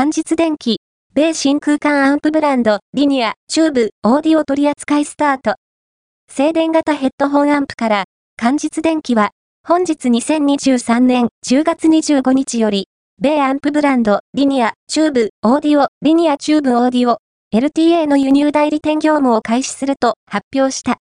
完実電気、米真空管アンプブランド、 Linear Tube Audio 取扱いスタート。静電型ヘッドホンアンプから、完実電気は、本日2023年10月25日より、米アンプブランド、 Linear Tube Audio、Linear Tube Audio、LTA の輸入代理店業務を開始すると発表した。